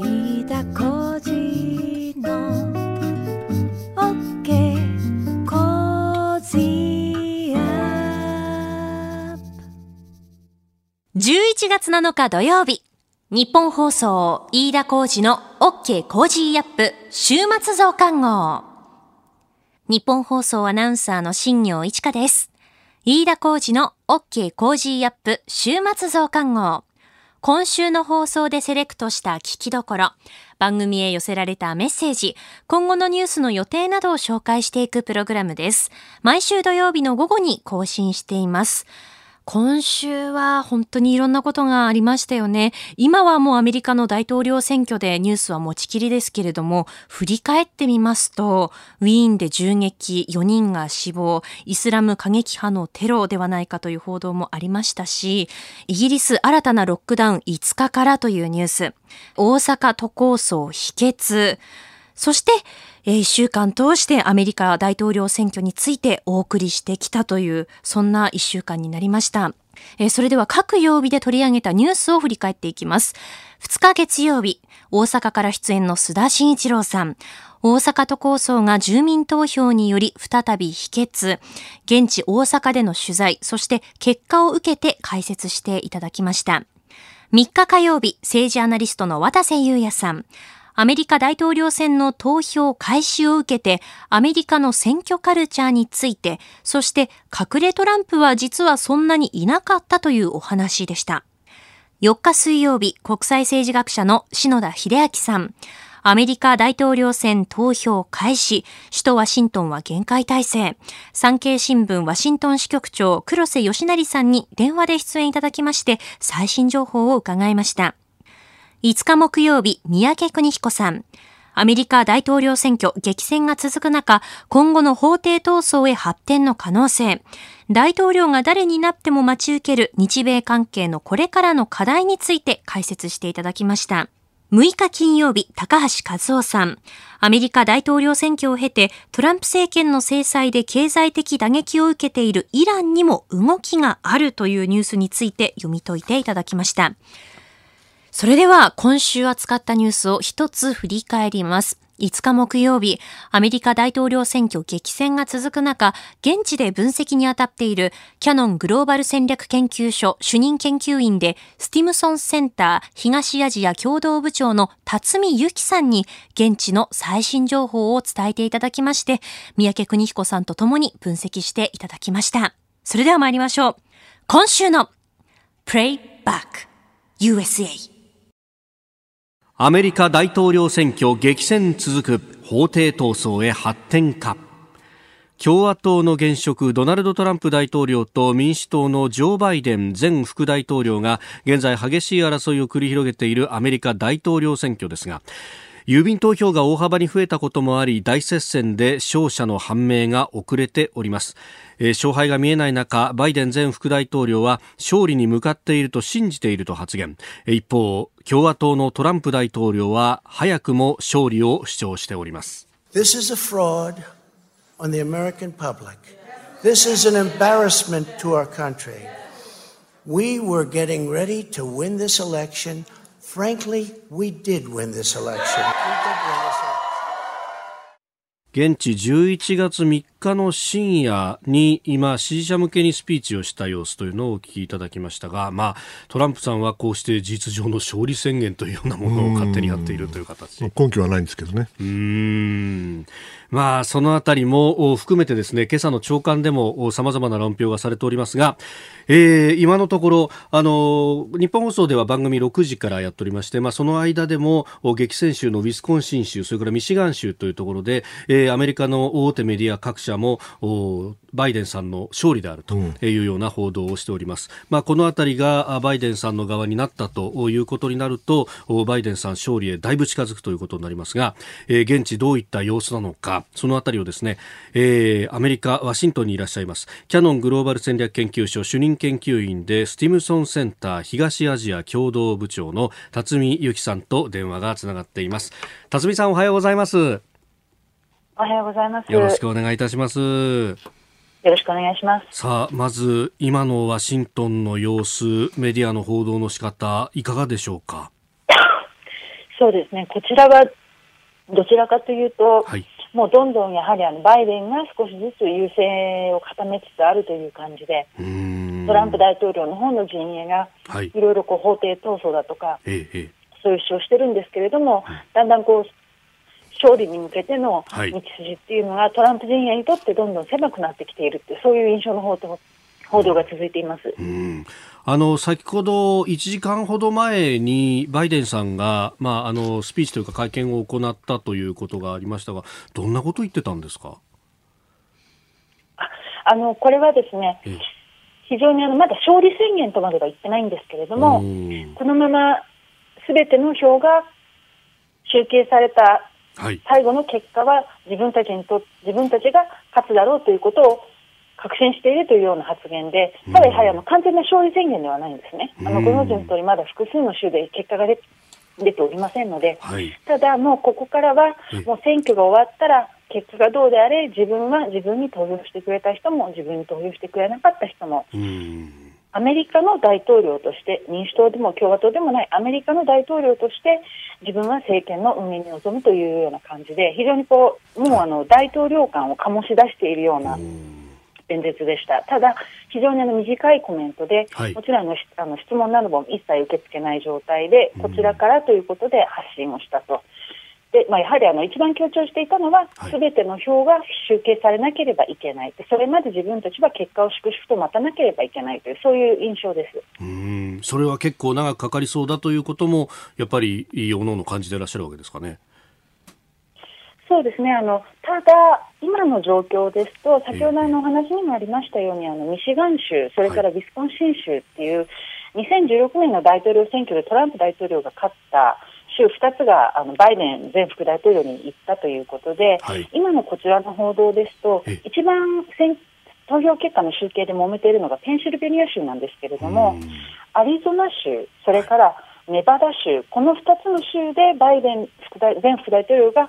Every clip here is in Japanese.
飯田浩二の OK コージーアップ。11月7日土曜日日本放送飯田浩二の OK コージーアップ週末増刊号。ニッポン放送アナウンサーの新行市佳です。飯田浩司の OK Cozy up 週末増刊号。今週の放送でセレクトした聞きどころ、番組へ寄せられたメッセージ、今後のニュースの予定などを紹介していくプログラムです。毎週土曜日の午後に更新しています。今週は本当にいろんなことがありましたよね。今はもうアメリカの大統領選挙でニュースは持ちきりですけれども、振り返ってみますと、ウィーンで銃撃、4人が死亡、イスラム過激派のテロではないかという報道もありましたし、イギリス新たなロックダウン5日からというニュース、大阪都構想否決、そして、えー、1週間通してアメリカ大統領選挙についてお送りしてきたという、そんな1週間になりました。それでは各曜日で取り上げたニュースを振り返っていきます。2日月曜日、大阪から出演の須田慎一郎さん。大阪都構想が住民投票により再び否決。現地大阪での取材、そして結果を受けて解説していただきました。3日火曜日、政治アナリストの渡瀬裕也さん。アメリカ大統領選の投票開始を受けて、アメリカの選挙カルチャーについて、そして隠れトランプは実はそんなにいなかったというお話でした。4日水曜日、国際政治学者の篠田秀明さん。アメリカ大統領選投票開始。首都ワシントンは厳戒態勢。産経新聞ワシントン支局長黒瀬義成さんに電話で出演いただきまして、最新情報を伺いました。5日木曜日、三宅邦彦さん。アメリカ大統領選挙激戦が続く中、今後の法廷闘争へ発展の可能性。大統領が誰になっても待ち受ける日米関係のこれからの課題について解説していただきました。6日金曜日、高橋和夫さん。アメリカ大統領選挙を経て、トランプ政権の制裁で経済的打撃を受けているイランにも動きがあるというニュースについて読み解いていただきました。それでは今週扱ったニュースを一つ振り返ります。5日木曜日、アメリカ大統領選挙激戦が続く中、現地で分析に当たっているキャノングローバル戦略研究所主任研究員でスティムソンセンター東アジア共同部長の辰巳由紀さんに現地の最新情報を伝えていただきまして、三宅邦彦さんと共に分析していただきました。それでは参りましょう。今週の Playback USA アメリカ大統領選挙激戦続く法廷闘争へ発展か。共和党の現職ドナルド・トランプ大統領と民主党のジョー・バイデン前副大統領が現在激しい争いを繰り広げているアメリカ大統領選挙ですが郵便投票が大幅に増えたこともあり大接戦で勝者の判明が遅れております、えー勝敗が見えない中バイデン前副大統領は勝利に向かっていると信じていると発言一方共和党のトランプ大統領は早くも勝利を主張しております This is a fraud on the American public. This is an embarrassment to our country. We were getting ready to win this election. Frankly, we did win this election. 現地11月3日の深夜に今支持者向けにスピーチをした様子というのをお聞きいただきましたが、まあ、トランプさんはこうして事実上の勝利宣言というようなものを勝手にやっているという形根拠はないんですけどね。うーんまあ、そのあたりもお含めてですね、今朝の朝刊でもお様々な論評がされておりますが、えー今のところ、あの、日本放送では番組6時からやっておりまして、まあ、その間でも、お激戦州のウィスコンシン州、それからミシガン州というところで、えーアメリカの大手メディア各社も、おバイデンさんの勝利であるというような報道をしております。まあ、このあたりがあバイデンさんの側になったということになると、おバイデンさん勝利へだいぶ近づくということになりますが、えー現地どういった様子なのか、そのあたりをですね、えーアメリカ、ワシントンにいらっしゃいます、キャノングローバル戦略研究所主任研究員で、スティムソンセンター東アジア共同部長の辰巳由紀さんと電話がつながっています。辰巳さんおはようございます。よおはようございます。ろしくお願いいたします。よろしくお願いします。さあ、まず今のワシントンの様子、メディアの報道の仕方、いかがでしょうか？そうですね、こちらはどちらかというと、はい。もうどんどんやはりあのバイデンが少しずつ優勢を固めつつあるという感じで。トランプ大統領の方の陣営がはい。いろいろこう法廷闘争だとか、ええ、ええ。そういう主張をしてるんですけれども、だんだんこう勝利に向けてのはい。道筋っていうのがトランプ陣営にとってどんどん狭くなってきているっていうそういう印象の報道報道が続いています。うん。あの先ほど1時間ほど前にバイデンさんが、まあ、あのスピーチというか会見を行ったということがありましたがどんなことを言ってたんですか、あのこれはですねええ。非常にあのまだ勝利宣言とまでは言ってないんですけれども、うん。このまますべての票が集計されたはい。最後の結果は自分たちにと自分たちが勝つだろうということを確信しているというような発言で、ただやはりあの完全な勝利宣言ではないんですね。あのうん。ご存知の通りまだ複数の州で結果が出出ておりませんので、はい。ただもうここからはえもう選挙が終わったら結果がどうであれ自分は自分に投票してくれた人も自分に投票してくれなかった人もうんアメリカの大統領として民主党でも共和党でもないアメリカの大統領として自分は政権の運営に臨むというような感じで非常にこうもうあの大統領感を醸し出しているような演説でした。ただ非常にあの短いコメントで、はいもちろんあのしあの質問なども一切受け付けない状態でこちらからということで発信をしたと。でまあ、やはりあの一番強調していたのは、はい。すべての票が集計されなければいけない、でそれまで自分たちは結果を粛々と待たなければいけないという、そういう印象です。うん。それは結構長くかかりそうだということもやっぱりおのおの感じていらっしゃるわけですかね。そうですね。あのただ、今の状況ですと、先ほどあのお話にもありましたように、あのミシガン州、それからウィスコンシン州っていう、2016年の大統領選挙でトランプ大統領が勝った州2つがあのバイデン前副大統領に行ったということで、はい。今のこちらの報道ですとえ、一番選投票結果の集計で揉めているのがペンシルベニア州なんですけれども、アリゾナ州、それからネバダ州、この2つの州でバイデン副大前副大統領が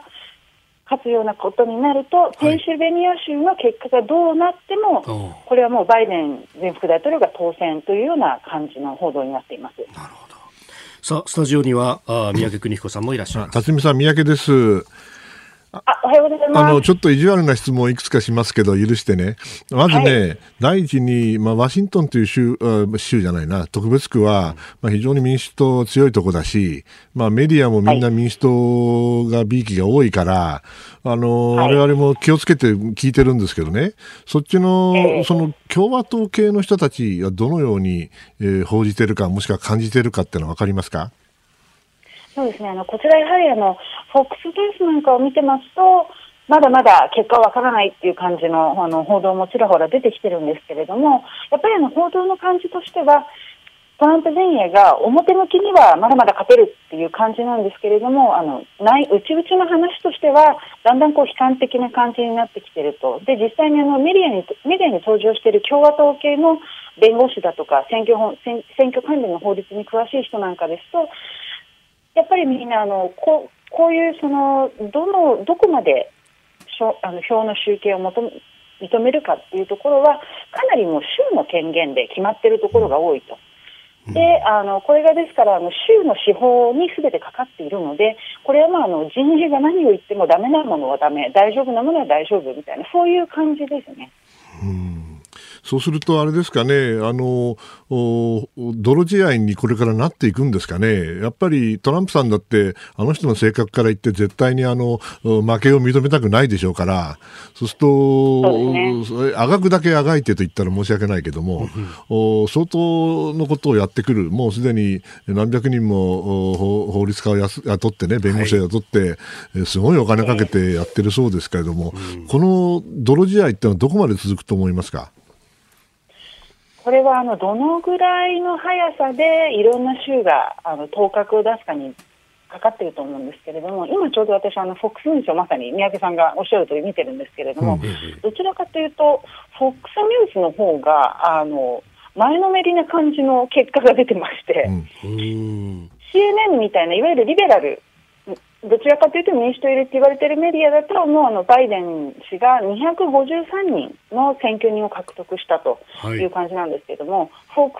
勝つようなことになると、ペンシルベニア州の結果がどうなっても、おう。これはもうバイデン前副大統領が当選というような感じの報道になっています。さあスタジオにはあ三宅邦彦さんもいらっしゃいます。辰巳さん、三宅です。あ、おはようございあの、ます。ちょっと意地悪な質問をいくつかしますけど、許してね。まずね、は第一に、まあ、ワシントンという州、あ州じゃないな、特別区は、まあ、非常に民主党強いとこだし、まあ、メディアもみんな民主党が、びいきが多いから、あの、はい。我々も気をつけて聞いてるんですけどね、そっちの、ええ。その、共和党系の人たちがどのように、えー報じてるか、もしくは感じてるかっていうのはわかりますか？そうですね、あのこちらやはりあの、フォックスニュースなんかを見てますと、まだまだ結果はわからないっていう感じのあの報道もちらほら出てきてるんですけれども、やっぱりあの報道の感じとしては、トランプ陣営が表向きにはまだまだ勝てるっていう感じなんですけれども、あの内内々の話としては、だんだんこう悲観的な感じになってきてると、で実際にあのメディアにメディアに登場している共和党系の弁護士だとか選挙法選挙関連の法律に詳しい人なんかですと、やっぱりみんなあのこうこういうそのどのどこまでしょあの票の集計を求め認めるかっていうところはかなりもう州の権限で決まっているところが多いと。であのこれがですからあの州の司法にすべてかかっているのでこれはまああの人事が何を言ってもダメなものはダメ大丈夫なものは大丈夫みたいなそういう感じですね。そうすると、あれですかね、あの、お泥仕合にこれからなっていくんですかね。やっぱりトランプさんだって、あの人の性格から言って絶対にあの、お負けを認めたくないでしょうから、そうすると、あがくだけあがいてと言ったら申し訳ないけども、お相当のことをやってくる、もうすでに何百人もお法法律家を雇ってね、弁護士を雇って、えすごいお金かけてやってるそうですけれども、この泥仕合ってのはどこまで続くと思いますかこれはあのどのぐらいの速さでいろんな州があの頭角を出すかにかかっていると思うんですけれども、今ちょうど私、あのフォックスニュースをまさに三宅さんがおっしゃる通り見てるんですけれども、どちらかというと、フォックスニュースの方があの前のめりな感じの結果が出てまして、CNN みたいな、いわゆるリベラルどちらかというと民主党入れって言われているメディアだと、もうあのバイデン氏が253人の選挙人を獲得したとい。う感じなんですけれども、はい、FOX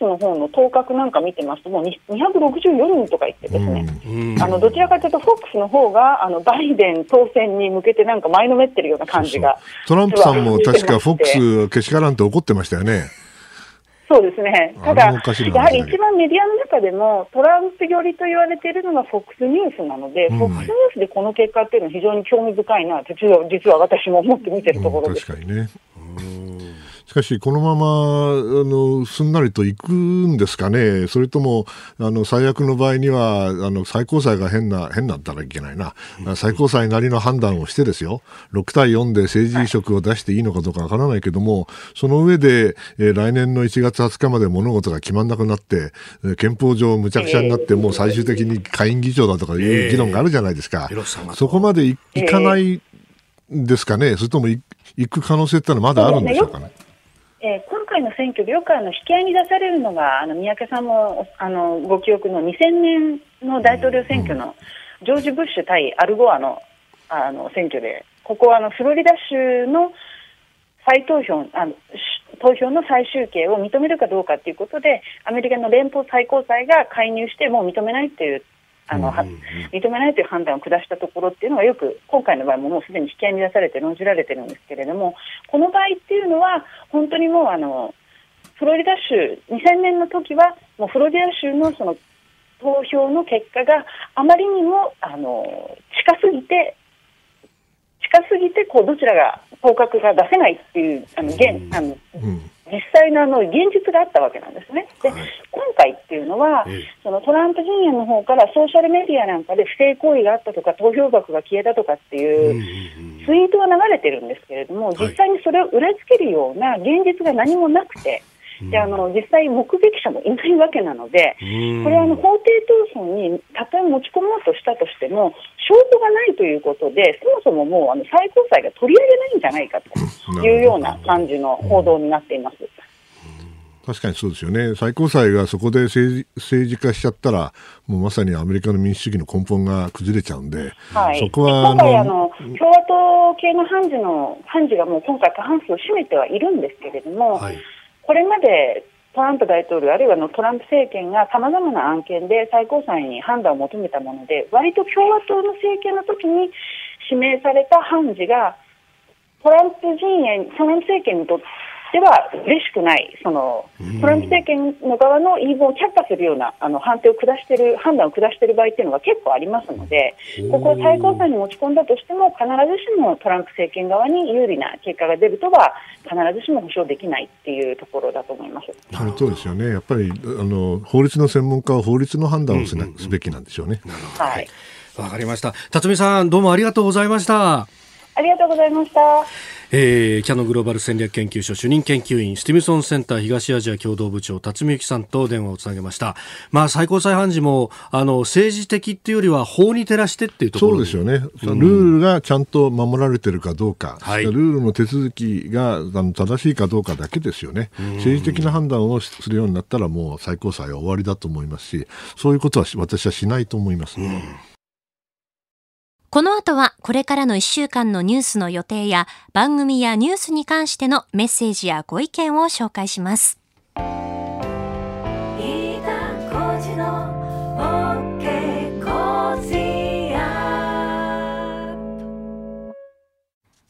ニュースの方の当確なんか見てますと、もう264人とか言ってですね、うん、あのどちらかというと FOX の方があのバイデン当選に向けてなんか前のめってるような感じがトランプさんも確か FOX けしからんと怒ってましたよね。そうですね。ただ、やはり一番メディアの中でも、トランプ寄りと言われているのが FOX ニュースなので、うん、FOX ニュースでこの結果っていうのは非常に興味深いな、実は実は私も思って見てるところです。うん、確かにね。しかし、このままあのすんなりといくんですかね、それともあの最悪の場合にはあの最高裁が変な、変なんだらいけないな、最高裁なりの判断をしてですよ、6対4で政治移植を出していいのかどうかわからないけども、その上で、えー、来年の1月20日まで物事が決まらなくなって、憲法上むちゃくちゃになって、もう最終的に下院議長だとかいう議論があるじゃないですか。そこまでいかないですかね、それとも行く可能性ってのはまだあるんでしょうかね。えー、今回の選挙でよくあの引き合いに出されるのがあの三宅さんもあのご記憶の2000年の大統領選挙のジョージ・ブッシュ対アルゴアのあの選挙でここはあのフロリダ州の再投票あの投票の最終形を認めるかどうかということでアメリカの連邦最高裁が介入してもう認めないというあの、認めないという判断を下したところっていうのがよく今回の場合ももうすでに引き合いに出されて論じられてるんですけれどもこの場合っていうのは本当にもうあのフロリダ州2000年の時はもうフロリダ州のその投票の結果があまりにもあの近すぎて近すぎてこうどちらが合格が出せないっていうあの現あの、うん実際のあの現実があったわけなんですね。で、はい、今回っていうのは、そのトランプ陣営の方からソーシャルメディアなんかで不正行為があったとか、投票額が消えたとかっていうツイートが流れてるんですけれども、実際にそれを裏付けるような現実が何もなくて、であの実際、目撃者もいないわけなので、これはあの法廷闘争にたとえ持ち込もうとしたとしても、証拠がないということで、そもそももうあの最高裁が取り上げないんじゃないかというような感じの報道になっています。確かにそうですよね、最高裁がそこで政治政治化しちゃったら、もうまさにアメリカの民主主義の根本が崩れちゃうんで、はい、そこは今回あの、共和党系の判事の判事がもう今回、過半数を占めてはいるんですけれども、はいこれまでトランプ大統領あるいはのトランプ政権がさまざまな案件で最高裁に判断を求めたもので割と共和党の政権の時に指名された判事がトランプ陣営トランプ政権にとってでは嬉しくない、そのトランプ政権の側の言い分を却下するようなあの判定を下している、判断を下している場合っていうのが結構ありますので、ここを最高裁に持ち込んだとしても、必ずしもトランプ政権側に有利な結果が出るとは、必ずしも保証できないっていうところだと思います。その通ですよね、やっぱりあの法律の専門家は法律の判断をす,、すべきなんでしょうね。はい、わかりました。辰巳さん、どうもありがとうございました。ありがとうございました。えー、キャノグローバル戦略研究所主任研究員スティムソンセンター東アジア共同部長辰巳由紀さんと電話をつなげました。まあ最高裁判事もあの政治的っていうよりは法に照らしてっていうところ。そうですよね、うん、ルールがちゃんと守られてるかどうか、はい、ルールの手続きがあの正しいかどうかだけですよね。政治的な判断をするようになったらもう最高裁は終わりだと思いますしそういうことは私はしないと思います、うんこの後はこれからの1週間のニュースの予定や番組やニュースに関してのメッセージやご意見を紹介します。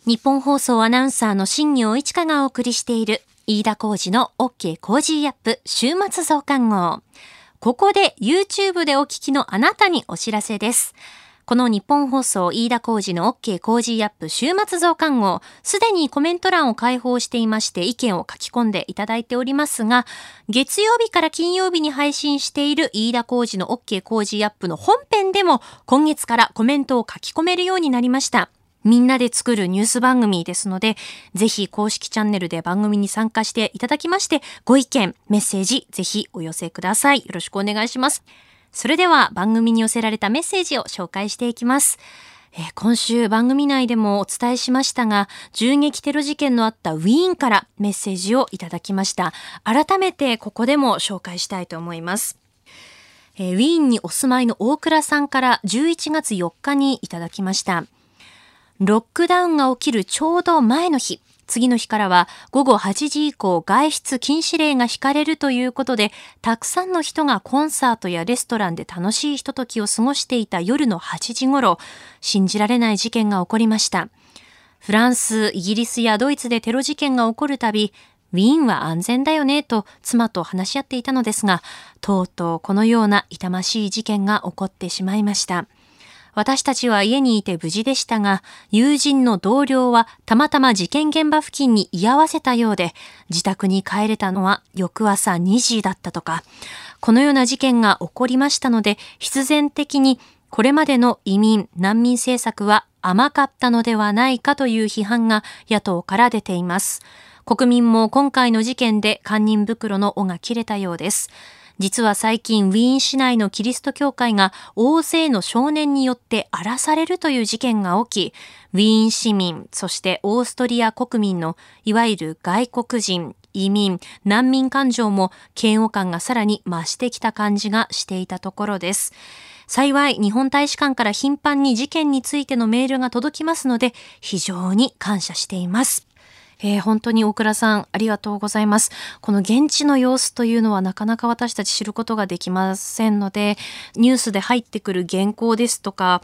ニッポン放送アナウンサーの新行市佳がお送りしている飯田浩二の OK コージーアップ週末増刊号。ここで YouTube でお聞きのあなたにお知らせです。この日本放送飯田浩二の OK 工事アップ週末増刊号、すでにコメント欄を開放していまして意見を書き込んでいただいておりますが、月曜日から金曜日に配信している飯田浩二の OK 工事アップの本編でも今月からコメントを書き込めるようになりました。みんなで作るニュース番組ですので、ぜひ公式チャンネルで番組に参加していただきまして、ご意見、メッセージ、ぜひお寄せください。よろしくお願いします。それでは番組に寄せられたメッセージを紹介していきます。え、今週番組内でもお伝えしましたが、銃撃テロ事件のあったウィーンからメッセージをいただきました。改めてここでも紹介したいと思います。えウィーンにお住まいの大倉さんから11月4日にいただきました。ロックダウンが起きるちょうど前の日、次の日からは午後8時以降外出禁止令が引かれるということで、たくさんの人がコンサートやレストランで楽しいひとときを過ごしていた夜の8時頃、信じられない事件が起こりました。フランス、イギリスやドイツでテロ事件が起こるたび、ウィーンは安全だよねと妻と話し合っていたのですが、とうとうこのような痛ましい事件が起こってしまいました。私たちは家にいて無事でしたが、友人の同僚はたまたま事件現場付近に居合わせたようで、自宅に帰れたのは翌朝2時だったとか、このような事件が起こりましたので、必然的にこれまでの移民・難民政策は甘かったのではないかという批判が野党から出ています。国民も今回の事件で堪忍袋の尾が切れたようです。実は最近ウィーン市内のキリスト教会が大勢の少年によって荒らされるという事件が起き、ウィーン市民、そしてオーストリア国民のいわゆる外国人、移民、難民感情も嫌悪感がさらに増してきた感じがしていたところです。幸い日本大使館から頻繁に事件についてのメールが届きますので非常に感謝しています。えー本当に大倉さんありがとうございます。この現地の様子というのはなかなか私たち知ることができませんので、ニュースで入ってくる原稿ですとか、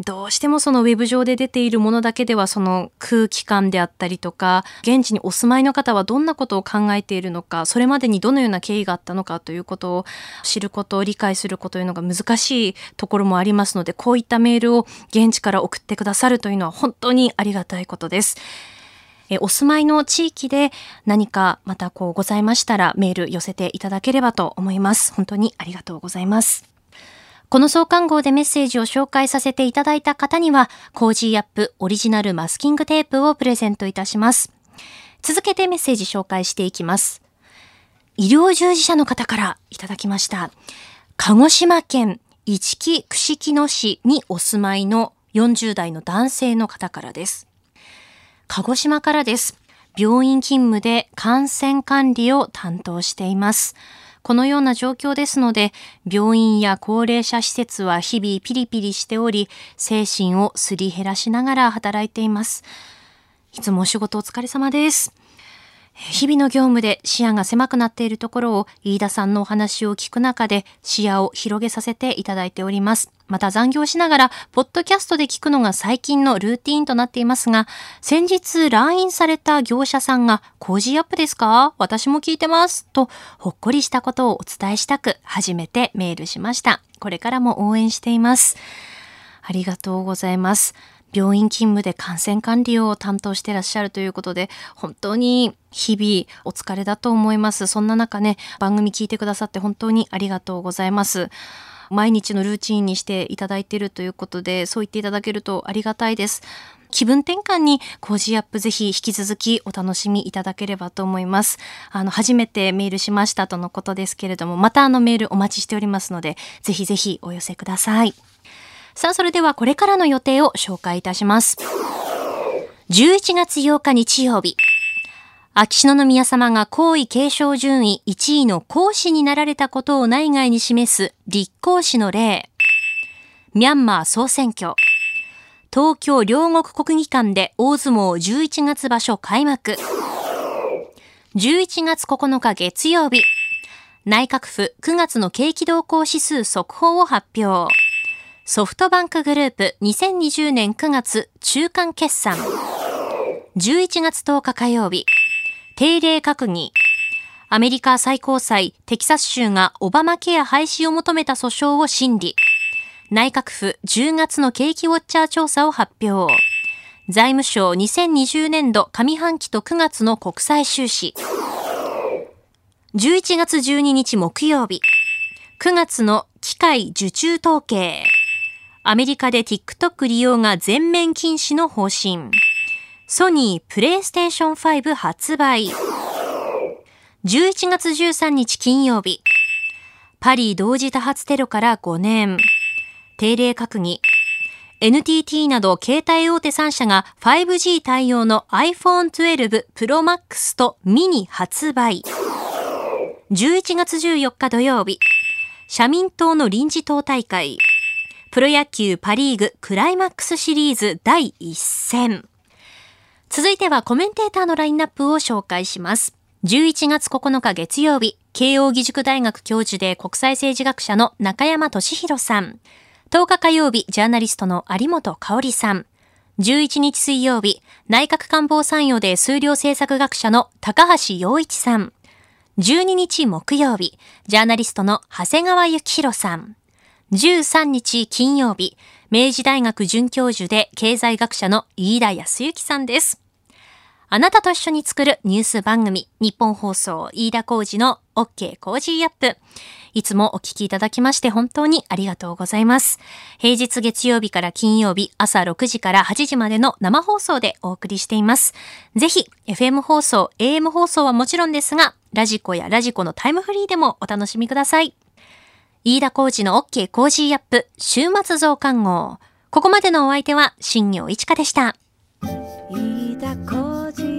どうしてもそのウェブ上で出ているものだけではその空気感であったりとか、現地にお住まいの方はどんなことを考えているのか、それまでにどのような経緯があったのかということを知ること、理解することというのが難しいところもありますので、こういったメールを現地から送ってくださるというのは本当にありがたいことです。えーお住まいの地域で何かまたこうございましたらメール寄せていただければと思います。本当にありがとうございます。この増刊号でメッセージを紹介させていただいた方には、 Cozy up オリジナルマスキングテープをプレゼントいたします。続けてメッセージ紹介していきます。医療従事者の方からいただきました。鹿児島県いちき串木野市にお住まいの40代の男性の方からです。鹿児島からです。病院勤務で感染管理を担当しています。このような状況ですので、病院や高齢者施設は日々ピリピリしており、精神をすり減らしながら働いています。いつもお仕事お疲れ様です。日々の業務で視野が狭くなっているところを飯田さんのお話を聞く中で視野を広げさせていただいております。また残業しながら、ポッドキャストで聞くのが最近のルーティーンとなっていますが、先日来院された業者さんが、工事アップですか？私も聞いてます。と、ほっこりしたことをお伝えしたく、初めてメールしました。これからも応援しています。ありがとうございます。病院勤務で感染管理を担当してらっしゃるということで、本当に日々お疲れだと思います。そんな中ね、番組聞いてくださって本当にありがとうございます。毎日のルーチンにしていただいているということで、そう言っていただけるとありがたいです。気分転換に Cozy up ぜひ引き続きお楽しみいただければと思います。あの、初めてメールしましたとのことですけれども、またあのメールお待ちしておりますので、ぜひぜひお寄せください。さあ、それではこれからの予定を紹介いたします。11月8日日曜日。秋篠宮様が皇位継承順位1位の皇嗣になられたことを内外に示す立皇嗣の例。ミャンマー総選挙。東京両国国技館で大相撲11月場所開幕。11月9日月曜日。内閣府9月の景気動向指数速報を発表。ソフトバンクグループ2020年9月中間決算。11月10日火曜日。定例閣議。アメリカ最高裁テキサス州がオバマケア廃止を求めた訴訟を審理。内閣府10月の景気ウォッチャー調査を発表。財務省2020年度上半期と9月の国際収支。11月12日木曜日。9月の機械受注統計。アメリカで TikTok 利用が全面禁止の方針。ソニープレイステーション5発売。11月13日金曜日。パリ同時多発テロから5年。定例閣議。NTT など携帯大手3社が 5G 対応の iPhone 12 Pro Max と mini 発売。11月14日土曜日。社民党の臨時党大会、プロ野球パリーグクライマックスシリーズ第1戦。続いてはコメンテーターのラインナップを紹介します。11月9日月曜日、慶応義塾大学教授で国際政治学者の中山俊弘さん。10日火曜日、ジャーナリストの有本香さん。11日水曜日、内閣官房参与で数量政策学者の高橋洋一さん。12日木曜日、ジャーナリストの長谷川幸洋さん。13日金曜日、明治大学准教授で経済学者の飯田康之さんです。あなたと一緒に作るニュース番組、ニッポン放送飯田浩司の OK Cozy up。いつもお聞きいただきまして本当にありがとうございます。平日月曜日から金曜日朝6時から8時までの生放送でお送りしています。ぜひ、FM 放送、AM 放送はもちろんですが、 radiko や radiko のタイムフリーでもお楽しみください。飯田浩二の OK コージーアップ週末増刊号。ここまでのお相手は新行市佳でした。飯田浩司